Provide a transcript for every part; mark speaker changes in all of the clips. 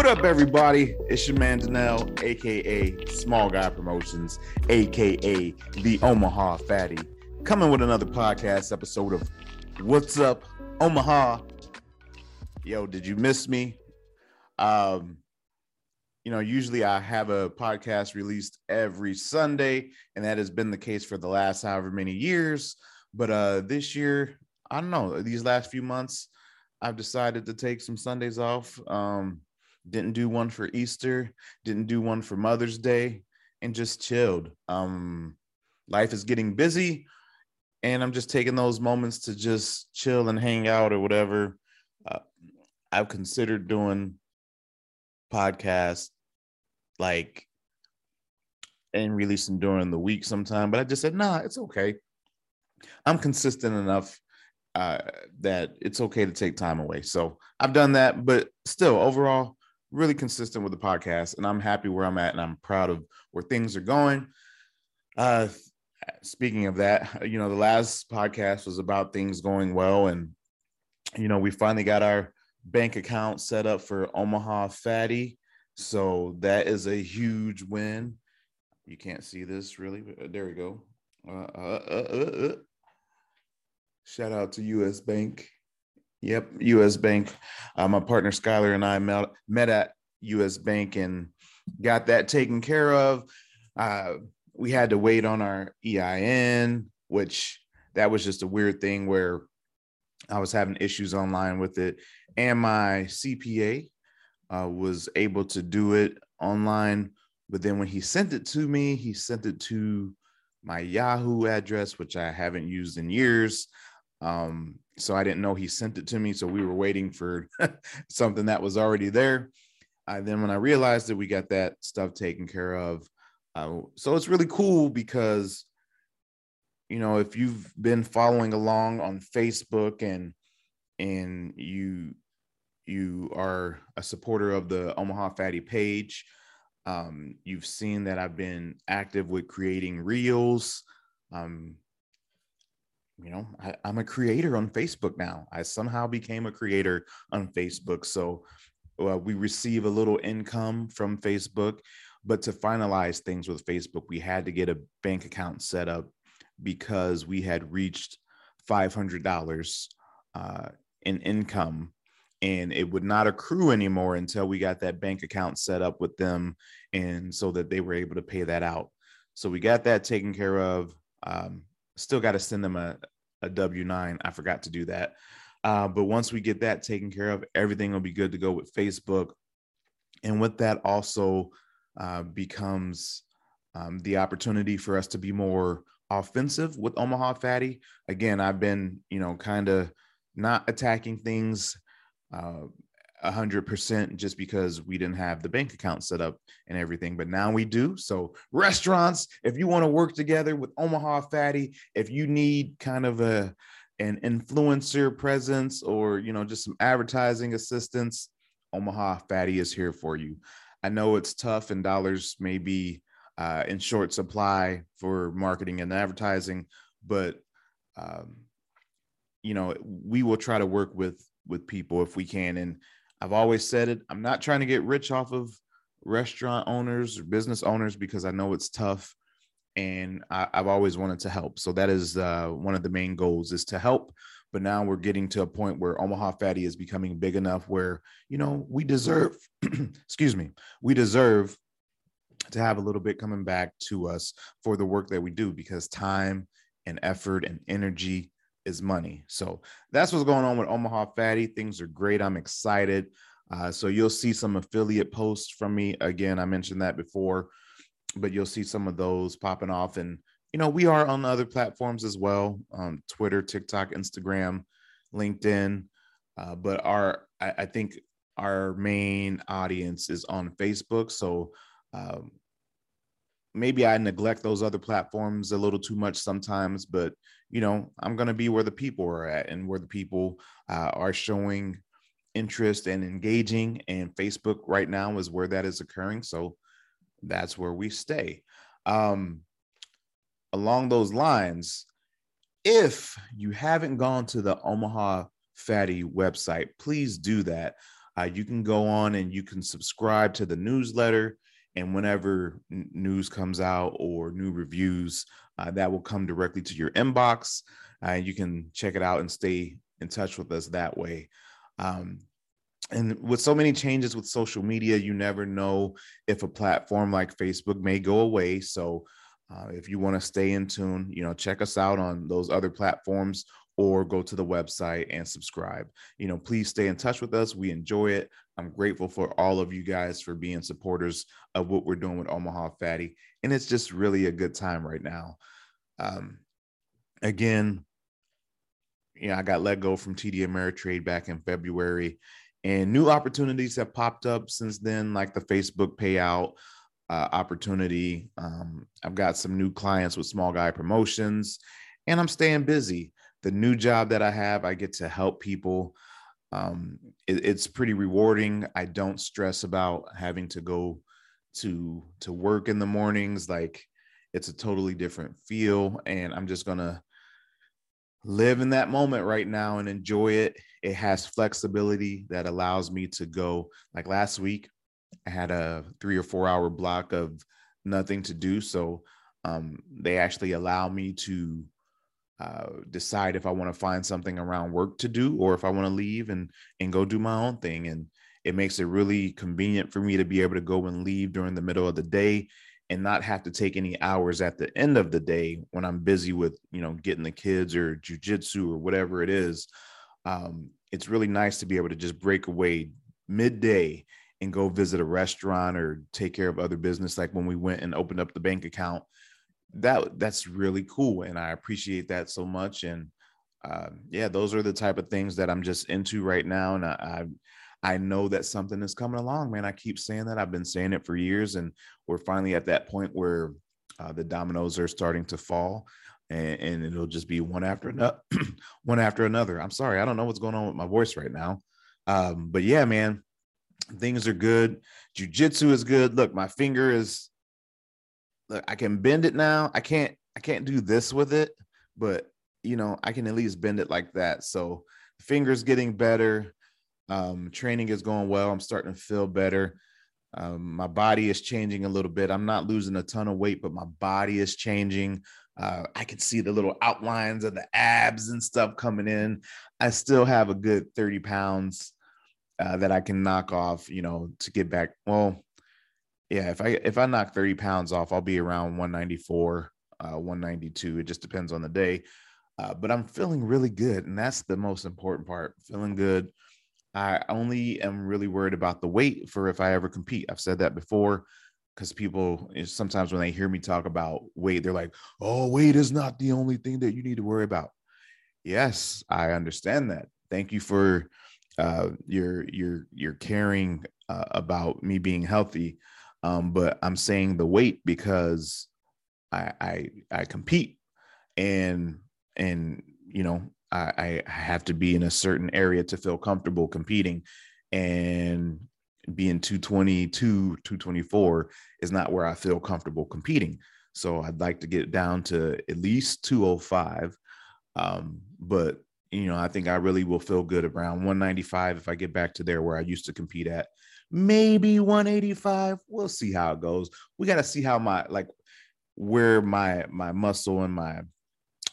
Speaker 1: What up, everybody? It's your man Danelle, aka Small Guy Promotions, aka the Omaha Fatty, coming with another podcast episode of What's Up, Omaha. Yo, did you miss me? Um, you know, usually I have a podcast released every Sunday, and that has been the case for the last however many years. But uh this year, I don't know, these last few months, I've decided to take some Sundays off. Um, didn't do one for Easter, didn't do one for Mother's Day, and just chilled. Um, life is getting busy, and I'm just taking those moments to just chill and hang out or whatever. Uh, I've considered doing podcasts like and releasing during the week sometime, but I just said, nah, it's okay. I'm consistent enough uh, that it's okay to take time away. So I've done that, but still, overall, really consistent with the podcast, and I'm happy where I'm at, and I'm proud of where things are going. Uh, speaking of that, you know, the last podcast was about things going well, and you know, we finally got our bank account set up for Omaha Fatty, so that is a huge win. You can't see this really, but uh, there we go. Uh, uh, uh, uh Shout out to US Bank. Yep, US Bank. Uh, my partner Skylar and I met, met at US Bank and got that taken care of. Uh, we had to wait on our EIN, which that was just a weird thing where I was having issues online with it. And my CPA uh, was able to do it online. But then when he sent it to me, he sent it to my Yahoo address, which I haven't used in years. Um, so I didn't know he sent it to me. So we were waiting for something that was already there. Uh, then when I realized that we got that stuff taken care of, uh, so it's really cool because, you know, if you've been following along on Facebook and and you you are a supporter of the Omaha Fatty page, um, you've seen that I've been active with creating reels. Um, you know, I, am a creator on Facebook now. I somehow became a creator on Facebook. So uh, we receive a little income from Facebook. But to finalize things with Facebook, we had to get a bank account set up because we had reached $500 uh, in income and it would not accrue anymore until we got that bank account set up with them and so that they were able to pay that out so we got that taken care of um, still got to send them a, a w9 i forgot to do that. Uh, but once we get that taken care of everything will be good to go with facebook. And with that also uh, becomes um, the opportunity for us to be more offensive with omaha fatty. Again i've been you know kind of not attacking things uh, a hundred percent just because we didn't have the bank account set up and everything. But now we do. So restaurants, if you want to work together with Omaha Fatty, if you need kind of a an influencer presence or you know just some advertising assistance, Omaha Fatty is here for you. I know it's tough and dollars may be uh, in short supply for marketing and advertising, but um, you know we will try to work with with people if we can and I've always said it. I'm not trying to get rich off of restaurant owners or business owners because I know it's tough, and I, have always wanted to help. So that is uh, one of the main goals is to help. But now we're getting to a point where Omaha Fatty is becoming big enough where you know we deserve, excuse me, we deserve to have a little bit coming back to us for the work that we do because time and effort and energy is money. So that's what's going on with Omaha Fatty. Things are great. I'm excited. Uh, so you'll see some affiliate posts from me. Again, I mentioned that before, but you'll see some of those popping off. And, you know, we are on other platforms as well um, Twitter, TikTok, Instagram, LinkedIn. Uh, but our, I, I, think our main audience is on Facebook. So um, maybe I neglect those other platforms a little too much sometimes, but you know, I'm going to be where the people are at and where the people uh, are showing interest and engaging. And Facebook right now is where that is occurring. So that's where we stay. Um, along those lines, if you haven't gone to the Omaha Fatty website, please do that. uh, you can go on and you can subscribe to the newsletter. And whenever n- news comes out or new reviews, uh, that will come directly to your inbox. Uh, you can check it out and stay in touch with us that way. Um, and with so many changes with social media, you never know if a platform like Facebook may go away. So uh, if you want to stay in tune, you know, check us out on those other platforms or go to the website and subscribe. You know, please stay in touch with us. We enjoy it. I'm grateful for all of you guys for being supporters of what we're doing with Omaha Fatty. And it's just really a good time right now. Um, again, you know, I got let go from TD Ameritrade back in February, and new opportunities have popped up since then, like the Facebook payout uh, opportunity. Um, I've got some new clients with small guy promotions, and I'm staying busy. The new job that I have, I get to help people. Um, it, it's pretty rewarding. I don't stress about having to go to to work in the mornings. Like it's a totally different feel, and I'm just gonna live in that moment right now and enjoy it. It has flexibility that allows me to go. Like last week, I had a three or four hour block of nothing to do. So um, they actually allow me to uh, decide if I want to find something around work to do or if I want to leave and and go do my own thing. And it makes it really convenient for me to be able to go and leave during the middle of the day and not have to take any hours at the end of the day when I'm busy with, you know, getting the kids or jujitsu or whatever it is. Um, it's really nice to be able to just break away midday and go visit a restaurant or take care of other business. Like when we went and opened up the bank account, that that's really cool, and I appreciate that so much. And uh, yeah, those are the type of things that I'm just into right now, and I, I know that something is coming along, man. I keep saying that. I've been saying it for years, and we're finally at that point where uh, the dominoes are starting to fall, and, and it'll just be one after another, one after another. I'm sorry, I don't know what's going on with my voice right now, um, but yeah, man, things are good. Jiu-jitsu is good. Look, my finger is. Look, I can bend it now. I can't. I can't do this with it, but you know, I can at least bend it like that. So, fingers getting better um, training is going well. I'm starting to feel better. Um, my body is changing a little bit. I'm not losing a ton of weight, but my body is changing. Uh, I can see the little outlines of the abs and stuff coming in. I still have a good 30 pounds uh, that I can knock off, you know, to get back. Well, yeah, if I if I knock 30 pounds off, I'll be around 194, uh, 192. It just depends on the day. Uh, but I'm feeling really good, and that's the most important part. Feeling good. I only am really worried about the weight for if I ever compete. I've said that before because people sometimes when they hear me talk about weight, they're like, oh, weight is not the only thing that you need to worry about. Yes, I understand that. Thank you for uh, your your your caring uh, about me being healthy. Um, but I'm saying the weight because I, I I compete and and you know I, I have to be in a certain area to feel comfortable competing. And being 222, 224 is not where I feel comfortable competing. So I'd like to get down to at least 205. Um, but you know, I think I really will feel good around 195 if I get back to there where I used to compete at. Maybe 185. We'll see how it goes. We got to see how my like where my my muscle and my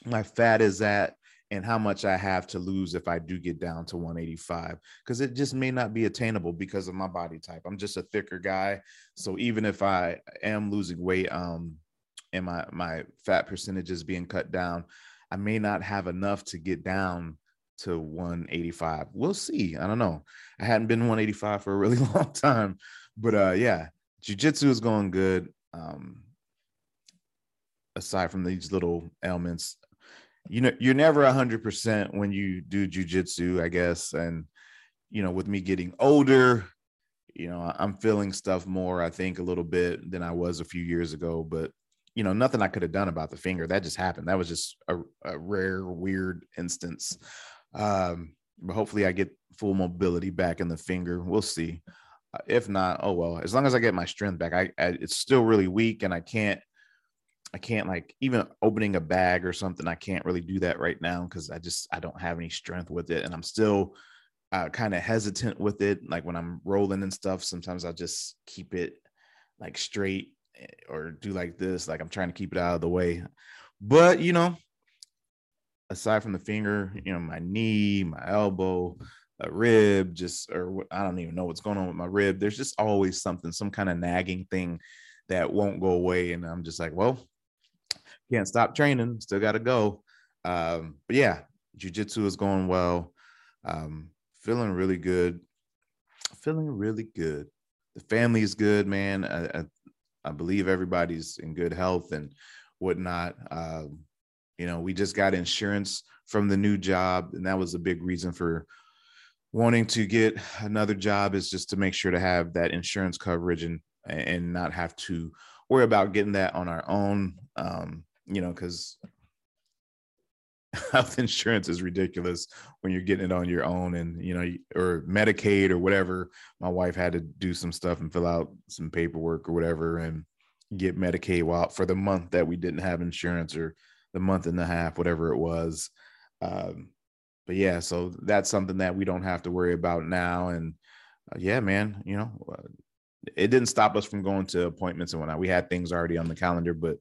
Speaker 1: my fat is at and how much I have to lose if I do get down to 185 because it just may not be attainable because of my body type. I'm just a thicker guy, so even if I am losing weight, um, and my my fat percentage is being cut down, I may not have enough to get down to 185. We'll see. I don't know. I hadn't been 185 for a really long time, but uh, yeah, jujitsu is going good. Um, aside from these little ailments, you know you're never hundred percent when you do jujitsu, I guess. And you know, with me getting older, you know, I'm feeling stuff more, I think, a little bit than I was a few years ago. But you know, nothing I could have done about the finger. That just happened. That was just a, a rare, weird instance. Um, but hopefully I get full mobility back in the finger. We'll see. Uh, if not, oh well. As long as I get my strength back, I, I it's still really weak and I can't I can't like even opening a bag or something. I can't really do that right now because I just I don't have any strength with it, and I'm still uh, kind of hesitant with it. Like when I'm rolling and stuff, sometimes I just keep it like straight eh, or do like this, like I'm trying to keep it out of the way. But you know, aside from the finger, you know, my knee, my elbow, a rib, just or I don't even know what's going on with my rib. There's just always something, some kind of nagging thing that won't go away. And I'm just like, well, can't stop training, still got to go. Um, but yeah, jujitsu is going well. Um, feeling really good. Feeling really good. The family is good, man. I, I, I believe everybody's in good health and whatnot. Um, you know, we just got insurance from the new job, and that was a big reason for wanting to get another job is just to make sure to have that insurance coverage and and not have to worry about getting that on our own. Um, you know, because health insurance is ridiculous when you're getting it on your own and you know or medicaid or whatever my wife had to do some stuff and fill out some paperwork or whatever and get medicaid while for the month that we didn't have insurance or the month and a half whatever it was um, but yeah so that's something that we don't have to worry about now and uh, yeah man you know uh, it didn't stop us from going to appointments and whatnot we had things already on the calendar but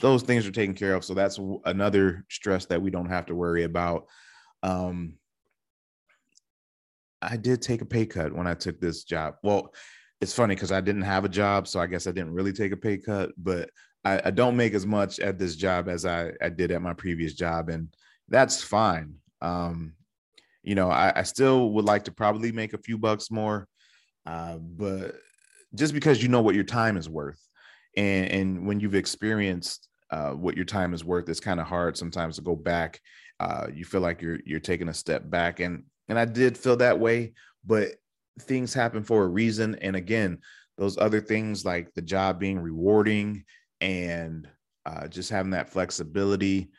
Speaker 1: those things are taken care of. So that's another stress that we don't have to worry about. Um, I did take a pay cut when I took this job. Well, it's funny because I didn't have a job, so I guess I didn't really take a pay cut, but I, I don't make as much at this job as I, I, did at my previous job, and that's fine. Um, you know, I, I, still would like to probably make a few bucks more, uh, but just because you know what your time is worth, and and when you've experienced uh, what your time is worth. It's kind of hard sometimes to go back. Uh, you feel like you're you're taking a step back, and and I did feel that way, but things happen for a reason. And again, those other things like the job being rewarding and uh, just having that flexibility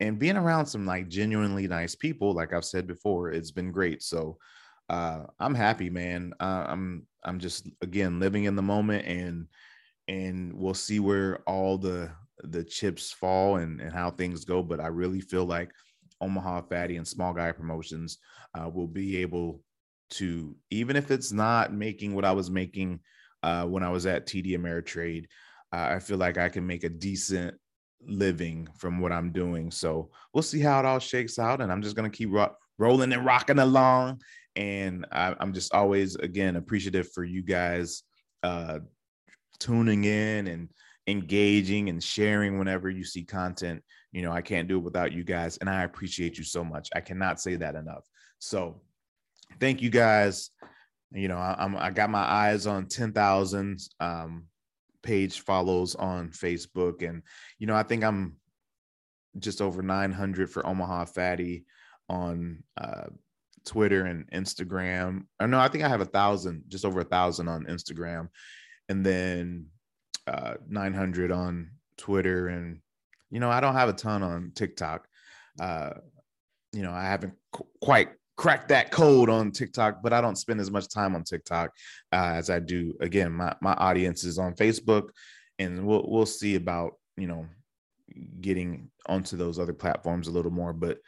Speaker 1: and being around some like genuinely nice people, like I've said before, it's been great. So uh, I'm happy, man. Uh, I'm I'm just again living in the moment and and we'll see where all the the chips fall and, and how things go. But I really feel like Omaha Fatty and Small Guy Promotions uh, will be able to, even if it's not making what I was making uh, when I was at TD Ameritrade, I feel like I can make a decent living from what I'm doing. So we'll see how it all shakes out. And I'm just going to keep ro- rolling and rocking along. And I, am just always, again, appreciative for you guys uh, tuning in and engaging and sharing whenever you see content. You know, I can't do it without you guys. And I appreciate you so much. I cannot say that enough. So thank you guys. You know, I, am I got my eyes on 10,000 um, page follows on Facebook. And, you know, I think I'm just over 900 for Omaha Fatty on uh, Twitter and Instagram. Or no, I think I have a thousand, just over a thousand on Instagram. And then uh, 900 on Twitter, and you know I don't have a ton on TikTok. Uh, you know I haven't qu- quite cracked that code on TikTok, but I don't spend as much time on TikTok uh, as I do. Again, my my audience is on Facebook, and we'll we'll see about you know getting onto those other platforms a little more. But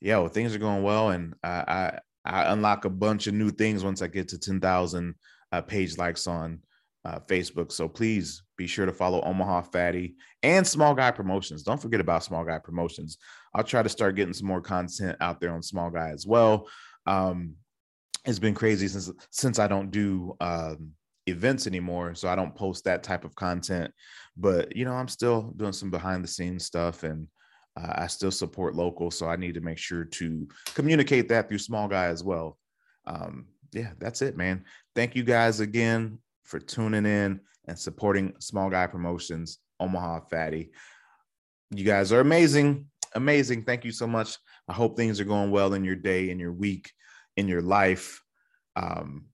Speaker 1: yeah, well, things are going well, and I, I I unlock a bunch of new things once I get to ten thousand uh, page likes on uh, Facebook. So please be sure to follow Omaha Fatty and Small Guy Promotions. Don't forget about Small Guy Promotions. I'll try to start getting some more content out there on Small Guy as well. Um, it's been crazy since since I don't do um, events anymore, so I don't post that type of content. But you know, I'm still doing some behind the scenes stuff, and uh, I still support local. So I need to make sure to communicate that through Small Guy as well. Um, yeah, that's it, man. Thank you guys again for tuning in and supporting Small Guy Promotions, Omaha Fatty. You guys are amazing. Amazing. Thank you so much. I hope things are going well in your day, in your week, in your life. Um,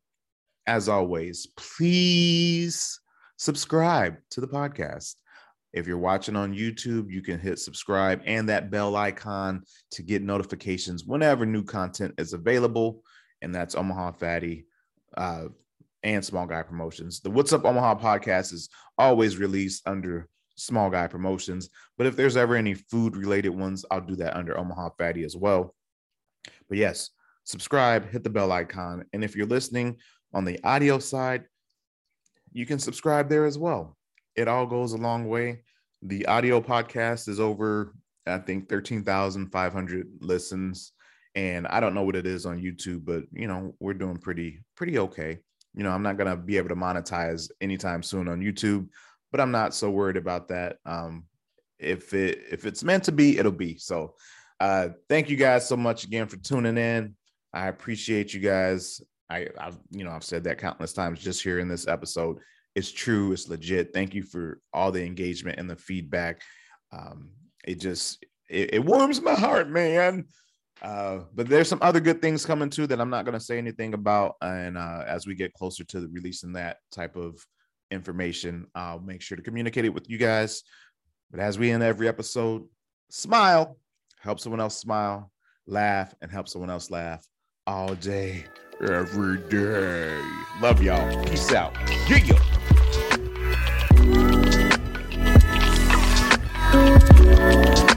Speaker 1: as always, please subscribe to the podcast. If you're watching on YouTube, you can hit subscribe and that bell icon to get notifications whenever new content is available. And that's Omaha Fatty. Uh, and Small Guy Promotions. The What's Up Omaha podcast is always released under Small Guy Promotions, but if there's ever any food related ones, I'll do that under Omaha Fatty as well. But yes, subscribe, hit the bell icon. And if you're listening on the audio side, you can subscribe there as well. It all goes a long way. The audio podcast is over, I think, 13,500 listens. And I don't know what it is on YouTube, but you know, we're doing pretty, pretty okay. You know, I'm not gonna be able to monetize anytime soon on YouTube, but I'm not so worried about that. Um, if it if it's meant to be, it'll be. So uh thank you guys so much again for tuning in. I appreciate you guys. I, I've you know I've said that countless times just here in this episode. It's true. It's legit. Thank you for all the engagement and the feedback. Um, it just it, it warms my heart, man. Uh, but there's some other good things coming too that I'm not going to say anything about. And uh, as we get closer to releasing that type of information, I'll make sure to communicate it with you guys. But as we end every episode, smile, help someone else smile, laugh, and help someone else laugh all day, every day. Love y'all. Peace out. Yeah. yeah. Thank you.